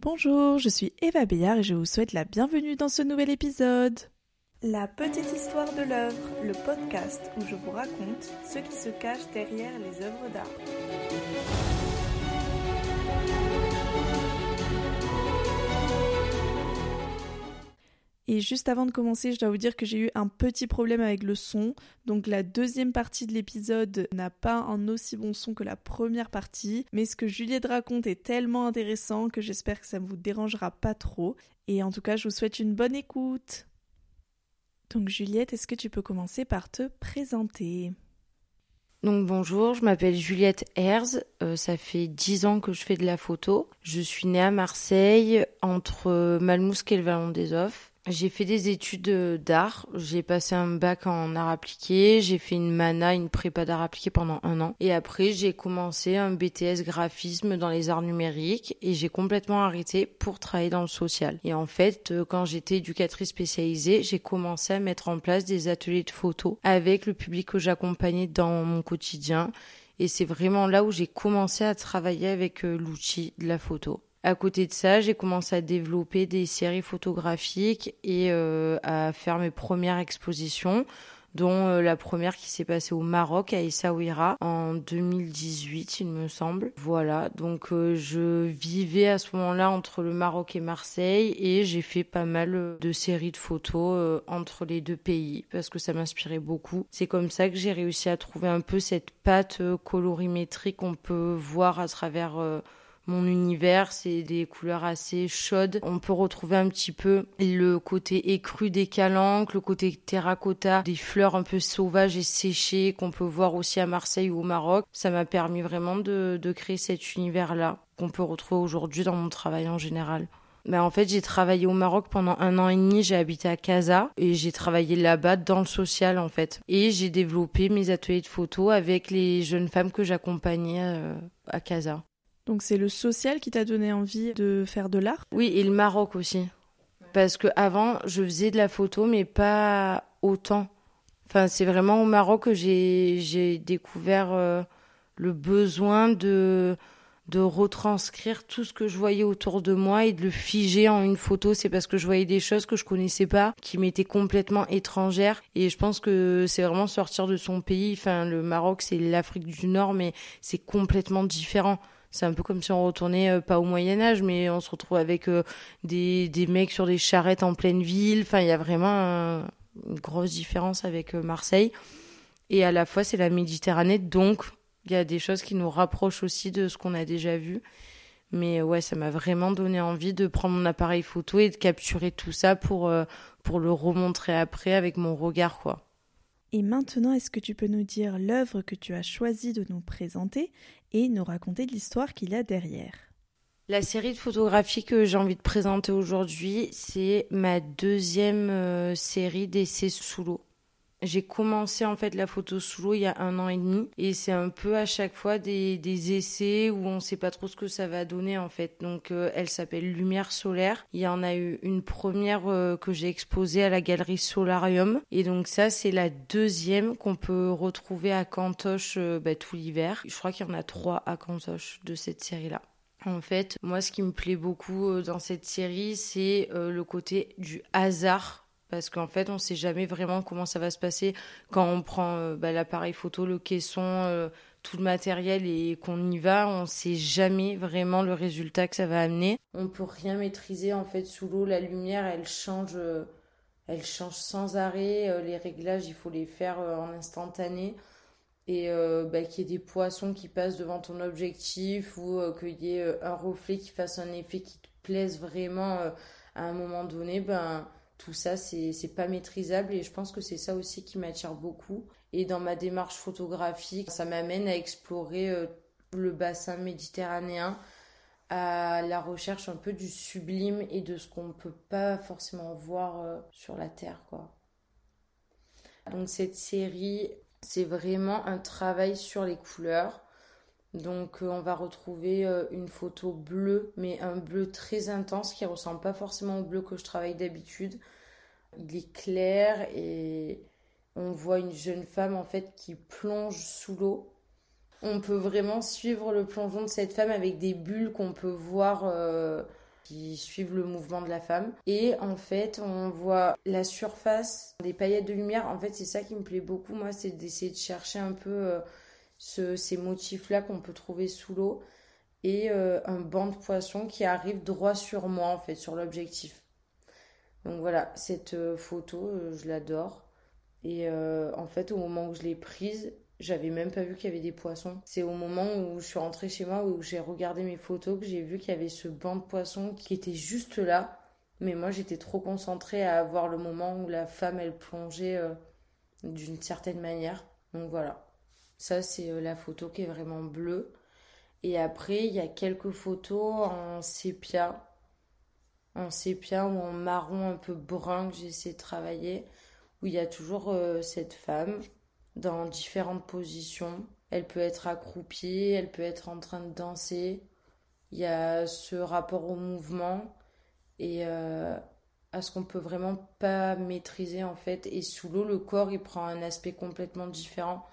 Bonjour, je suis Eva Béard et je vous souhaite la bienvenue dans ce nouvel épisode. La petite histoire de l'œuvre, le podcast où je vous raconte ce qui se cache derrière les œuvres d'art. Et juste avant de commencer, je dois vous dire que j'ai eu un petit problème avec le son. Donc la deuxième partie de l'épisode n'a pas un aussi bon son que la première partie. Mais ce que Juliette raconte est tellement intéressant que j'espère que ça ne vous dérangera pas trop. Et en tout cas, je vous souhaite une bonne écoute. Donc Juliette, est-ce que tu peux commencer par te présenter? Donc bonjour, je m'appelle Juliette Herz, euh, ça fait dix ans que je fais de la photo. Je suis née à Marseille, entre Malmousque et le Vallon des Offs. J'ai fait des études euh, d'art. J'ai passé un bac en art appliqué. J'ai fait une mana, une prépa d'art appliqué pendant un an. Et après, j'ai commencé un BTS graphisme dans les arts numériques et j'ai complètement arrêté pour travailler dans le social. Et en fait, euh, quand j'étais éducatrice spécialisée, j'ai commencé à mettre en place des ateliers de photo avec le public que j'accompagnais dans mon quotidien. Et c'est vraiment là où j'ai commencé à travailler avec euh, l'outil de la photo. À côté de ça, j'ai commencé à développer des séries photographiques et euh, à faire mes premières expositions, dont euh, la première qui s'est passée au Maroc, à Essaouira, en 2018, il me semble. Voilà, donc euh, je vivais à ce moment-là entre le Maroc et Marseille et j'ai fait pas mal de séries de photos entre les deux pays parce que ça m'inspirait beaucoup. C'est comme ça que j'ai réussi à trouver un peu cette patte colorimétrique qu'on peut voir à travers mon univers, c'est des couleurs assez chaudes. On peut retrouver un petit peu le côté écru des calanques, le côté terracotta, des fleurs un peu sauvages et séchées qu'on peut voir aussi à Marseille ou au Maroc. Ça m'a permis vraiment de, créer cet univers-là qu'on peut retrouver aujourd'hui dans mon travail en général. Ben en fait, j'ai travaillé au Maroc pendant un an et demi. J'ai habité à Casa et j'ai travaillé là-bas dans le social en fait. Et j'ai développé mes ateliers de photo avec les jeunes femmes que j'accompagnais euh, à Casa. Donc c'est le social qui t'a donné envie de faire de l'art? Oui, et le Maroc aussi. Parce que avant, je faisais de la photo, mais pas autant. Enfin, c'est vraiment au Maroc que j'ai découvert euh, le besoin de de retranscrire tout ce que je voyais autour de moi et de le figer en une photo. C'est parce que je voyais des choses que je connaissais pas, qui m'étaient complètement étrangères. Et je pense que c'est vraiment sortir de son pays. Enfin, le Maroc, c'est l'Afrique du Nord, mais c'est complètement différent. C'est un peu comme si on retournait euh, pas au Moyen Âge, mais on se retrouve avec euh, des, des mecs sur des charrettes en pleine ville. Enfin, il y a vraiment une grosse différence avec euh, Marseille. Et à la fois, c'est la Méditerranée, donc il y a des choses qui nous rapprochent aussi de ce qu'on a déjà vu. Mais ouais, ça m'a vraiment donné envie de prendre mon appareil photo et de capturer tout ça pour, pour le remontrer après avec mon regard, quoi. Et maintenant, est-ce que tu peux nous dire l'œuvre que tu as choisi de nous présenter et nous raconter l'histoire qu'il a derrière La série de photographies que j'ai envie de présenter aujourd'hui, c'est ma deuxième euh, série d'essais sous l'eau. J'ai commencé en fait la photo sous l'eau il y a un an et demi et c'est un peu à chaque fois des, essais où on sait pas trop ce que ça va donner en fait. Donc euh, elle s'appelle Lumière solaire. Il y en a eu une première euh, que j'ai exposée à la galerie Solarium et donc ça c'est la deuxième qu'on peut retrouver à Cantoche euh, bah, tout l'hiver. Je crois qu'il y en a trois à Cantoche de cette série là. En fait, moi, ce qui me plaît beaucoup dans cette série, c'est le côté du hasard parce qu'en fait, on ne sait jamais vraiment comment ça va se passer quand on prend euh, bah, l'appareil photo, le caisson, euh, tout le matériel et qu'on y va. On ne sait jamais vraiment le résultat que ça va amener. On peut rien maîtriser en fait sous l'eau. La lumière, elle change, euh, elle change sans arrêt. les réglages, il faut les faire en instantané. Et bah, qu'il y ait des poissons qui passent devant ton objectif ou qu'il y ait un reflet qui fasse un effet qui te plaise vraiment à un moment donné, ben tout ça, c'est pas maîtrisable et je pense que c'est ça aussi qui m'attire beaucoup. Et dans ma démarche photographique, ça m'amène à explorer euh, le bassin méditerranéen, à la recherche un peu du sublime et de ce qu'on ne peut pas forcément voir euh, sur la Terre. Quoi. Donc cette série, c'est vraiment un travail sur les couleurs. Donc euh, on va retrouver euh, une photo bleue, mais un bleu très intense qui ressemble pas forcément au bleu que je travaille d'habitude. Il est clair et on voit une jeune femme en fait qui plonge sous l'eau. On peut vraiment suivre le plongeon de cette femme avec des bulles qu'on peut voir euh, qui suivent le mouvement de la femme. Et en fait, on voit la surface des paillettes de lumière. En fait, c'est ça qui me plaît beaucoup, moi, c'est d'essayer de chercher un peu ce, ces motifs-là qu'on peut trouver sous l'eau. Et euh, un banc de poisson qui arrive droit sur moi, en fait, sur l'objectif. Donc voilà, cette euh, photo, je l'adore. Et en fait, au moment où je l'ai prise, j'avais même pas vu qu'il y avait des poissons. C'est au moment où je suis rentrée chez moi, où j'ai regardé mes photos, que j'ai vu qu'il y avait ce banc de poissons qui était juste là. Mais moi, j'étais trop concentrée à voir le moment où la femme, elle plongeait euh, d'une certaine manière. Donc voilà. Ça, c'est euh, la photo qui est vraiment bleue. Et après, il y a quelques photos en sépia. En sépia ou en marron un peu brun que j'essaie de travailler. Où il y a toujours euh, cette femme dans différentes positions. Elle peut être accroupie, elle peut être en train de danser. Il y a ce rapport au mouvement et euh, à ce qu'on peut vraiment pas maîtriser en fait. Et sous l'eau, le corps il prend un aspect complètement différent.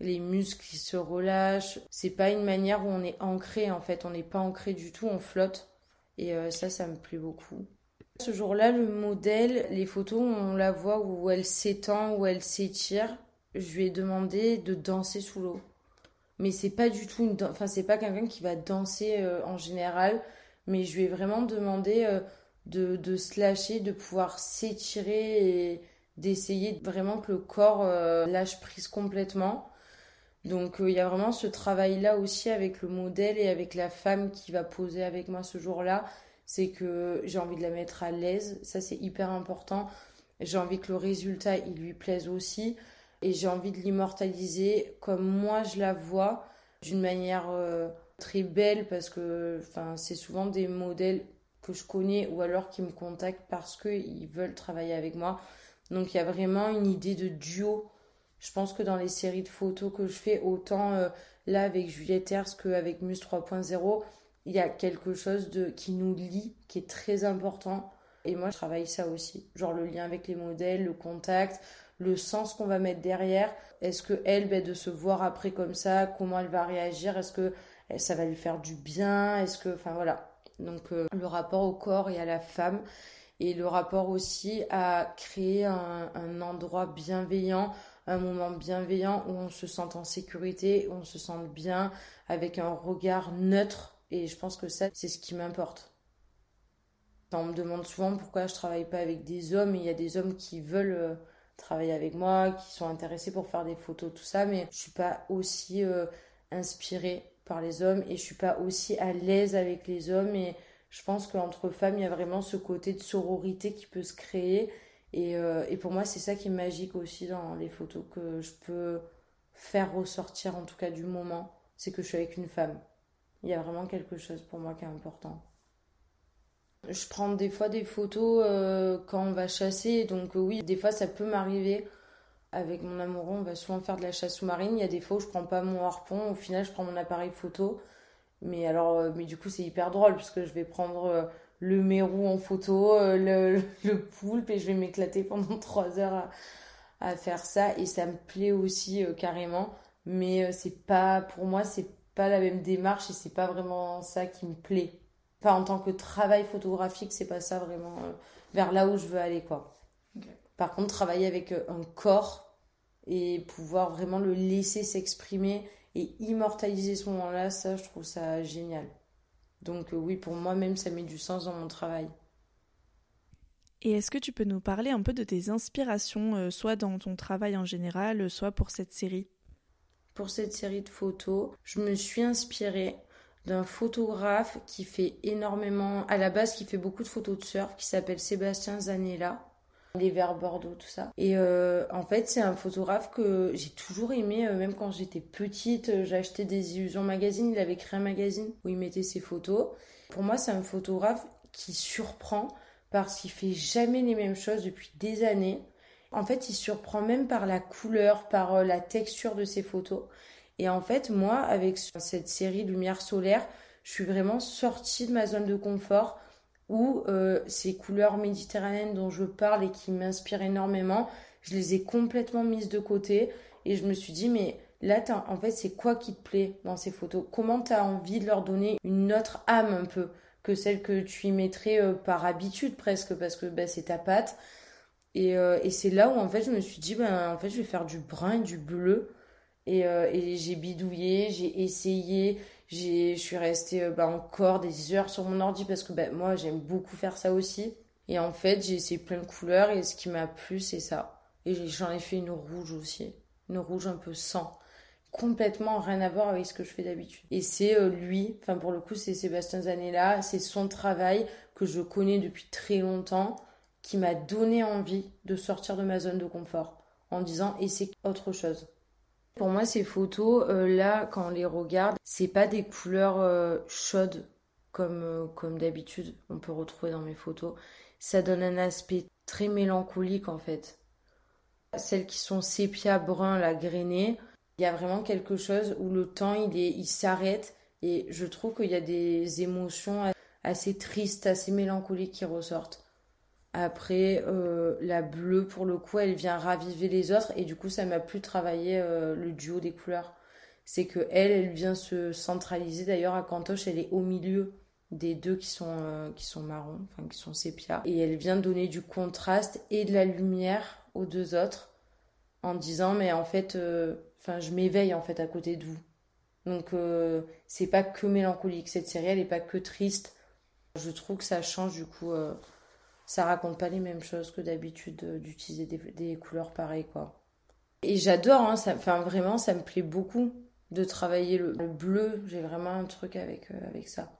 Les muscles ils se relâchent. C'est pas une manière où on est ancré en fait. On n'est pas ancré du tout, on flotte. Et euh, ça, ça me plaît beaucoup. Ce jour-là, le modèle, les photos, on la voit où elle s'étend, où elle s'étire je lui ai demandé de danser sous l'eau. Mais c'est pas du tout une enfin c'est pas quelqu'un qui va danser euh, en général, mais je lui ai vraiment demandé euh, de, de se lâcher, de pouvoir s'étirer et d'essayer vraiment que le corps lâche prise complètement. Donc il y a vraiment ce travail là aussi avec le modèle et avec la femme qui va poser avec moi ce jour-là, c'est que j'ai envie de la mettre à l'aise, ça c'est hyper important. J'ai envie que le résultat il lui plaise aussi et j'ai envie de l'immortaliser comme moi je la vois d'une manière euh, très belle parce que c'est souvent des modèles que je connais ou alors qui me contactent parce qu'ils veulent travailler avec moi. Donc il y a vraiment une idée de duo. Je pense que dans les séries de photos que je fais, autant euh, là avec Juliette Hers qu'avec Mus 3.0, il y a quelque chose de, qui nous lie, qui est très important. Et moi, je travaille ça aussi. Genre le lien avec les modèles, le contact, le sens qu'on va mettre derrière. Est-ce que elle, ben, de se voir après comme ça, comment elle va réagir? Est-ce que eh, ça va lui faire du bien? Est-ce que, enfin voilà. Donc euh, le rapport au corps et à la femme et le rapport aussi à créer un, endroit bienveillant, un moment bienveillant où on se sente en sécurité, où on se sente bien, avec un regard neutre. Et je pense que ça, c'est ce qui m'importe. On me demande souvent pourquoi je travaille pas avec des hommes et il y a des hommes qui veulent euh, travailler avec moi, qui sont intéressés pour faire des photos, tout ça, mais je suis pas aussi euh, inspirée par les hommes et je suis pas aussi à l'aise avec les hommes et je pense qu'entre femmes il y a vraiment ce côté de sororité qui peut se créer et, euh, et pour moi c'est ça qui est magique aussi dans les photos que je peux faire ressortir en tout cas du moment, c'est que je suis avec une femme. Il y a vraiment quelque chose pour moi qui est important. Je prends des fois des photos euh, quand on va chasser, donc euh, oui, des fois ça peut m'arriver. Avec mon amoureux, on va souvent faire de la chasse sous-marine. Il y a des fois où je prends pas mon harpon, au final je prends mon appareil photo. Mais alors, mais du coup c'est hyper drôle parce que je vais prendre le mérou en photo, le, le, poulpe et je vais m'éclater pendant trois heures à, à, faire ça et ça me plaît aussi carrément. Mais c'est pas, pour moi c'est pas la même démarche et c'est pas vraiment ça qui me plaît. Enfin, en tant que travail photographique, c'est pas ça vraiment euh, vers là où je veux aller, quoi. Par contre, travailler avec euh, un corps et pouvoir vraiment le laisser s'exprimer et immortaliser ce moment-là, ça, je trouve ça génial. Donc, euh, oui, pour moi même, ça met du sens dans mon travail. Et est-ce que tu peux nous parler un peu de tes inspirations, soit dans ton travail en général, soit pour cette série? Pour cette série de photos, je me suis inspirée d'un photographe qui fait énormément, à la base qui fait beaucoup de photos de surf, qui s'appelle Sébastien Zanella, les verts Bordeaux, tout ça. Et euh, en fait, c'est un photographe que j'ai toujours aimé, euh, même quand j'étais petite, euh, j'achetais des illusions magazine, il avait créé un magazine où il mettait ses photos. Pour moi, c'est un photographe qui surprend parce qu'il fait jamais les mêmes choses depuis des années. En fait, il surprend même par la couleur, par la texture de ses photos. Et en fait, moi, avec cette série Lumière solaire, je suis vraiment sortie de ma zone de confort où euh, ces couleurs méditerranéennes dont je parle et qui m'inspirent énormément, je les ai complètement mises de côté et je me suis dit mais là en fait c'est quoi qui te plaît dans ces photos? Comment tu as envie de leur donner une autre âme un peu que celle que tu y mettrais euh, par habitude presque, parce que bah, c'est ta pâte. Et, euh, et c'est là où en fait je me suis dit, ben, en fait je vais faire du brun et du bleu. Et j'ai bidouillé, j'ai essayé, je suis restée bah, encore des heures sur mon ordi parce que bah, moi j'aime beaucoup faire ça aussi. Et en fait j'ai essayé plein de couleurs et ce qui m'a plu c'est ça. Et j'en ai fait une rouge aussi, une rouge un peu sang complètement rien à voir avec ce que je fais d'habitude. Et c'est euh, lui, enfin pour le coup c'est Sébastien Zanella, c'est son travail que je connais depuis très longtemps qui m'a donné envie de sortir de ma zone de confort en disant et c'est autre chose. Pour moi ces photos euh, là quand on les regarde, c'est pas des couleurs euh, chaudes comme comme d'habitude on peut retrouver dans mes photos. Ça donne un aspect très mélancolique en fait. Celles qui sont sépia brun la grainée, il y a vraiment quelque chose où le temps il est il s'arrête et je trouve qu'il y a des émotions assez tristes, assez mélancoliques qui ressortent. Après, euh, la bleue, pour le coup, elle vient raviver les autres et du coup, ça m'a plus travaillé euh, le duo des couleurs. C'est que elle, elle vient se centraliser. D'ailleurs, à Cantoche, elle est au milieu des deux qui sont, euh, qui sont marrons, enfin qui sont sépia. Et elle vient donner du contraste et de la lumière aux deux autres en disant, mais en fait, je m'éveille en fait à côté de vous. Donc, c'est pas que mélancolique. Cette série, elle est pas que triste. Je trouve que ça change du coup. Euh, ça raconte pas les mêmes choses que d'habitude euh, d'utiliser des, couleurs pareilles, quoi. Et j'adore, hein, ça, enfin, vraiment, ça me plaît beaucoup de travailler le, bleu. J'ai vraiment un truc avec, avec ça.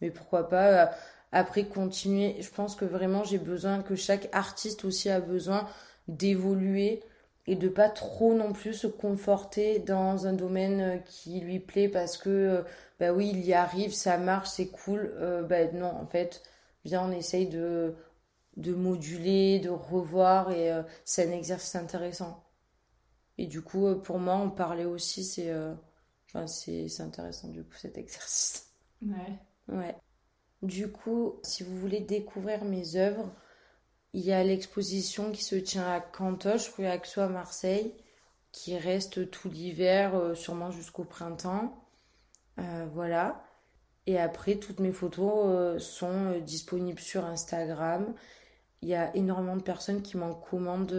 Mais pourquoi pas après continuer Je pense que vraiment, j'ai besoin que chaque artiste aussi a besoin d'évoluer et de pas trop non plus se conforter dans un domaine euh, qui lui plaît parce que euh, bah oui il y arrive ça marche c'est cool euh, bah non en fait viens on essaye de de moduler de revoir et c'est un exercice intéressant et du coup pour moi en parler aussi c'est enfin, c'est intéressant du coup cet exercice ouais ouais du coup si vous voulez découvrir mes œuvres il y a l'exposition qui se tient à Cantoche, rue Axo à Marseille, qui reste tout l'hiver, euh, sûrement jusqu'au printemps. Euh, voilà. Et après, toutes mes photos euh, sont disponibles sur Instagram. Il y a énormément de personnes qui m'en commandent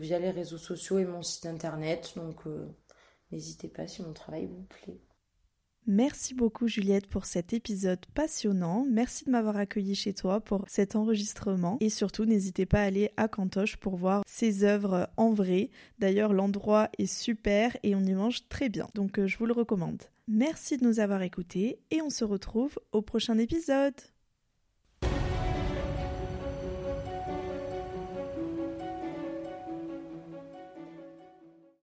via les réseaux sociaux et mon site internet. Donc, n'hésitez pas si mon travail vous plaît. Merci beaucoup Juliette pour cet épisode passionnant. Merci de m'avoir accueilli chez toi pour cet enregistrement. Et surtout, n'hésitez pas à aller à Cantoche pour voir ses œuvres en vrai. D'ailleurs, l'endroit est super et on y mange très bien. Donc, euh, je vous le recommande. Merci de nous avoir écoutés et on se retrouve au prochain épisode.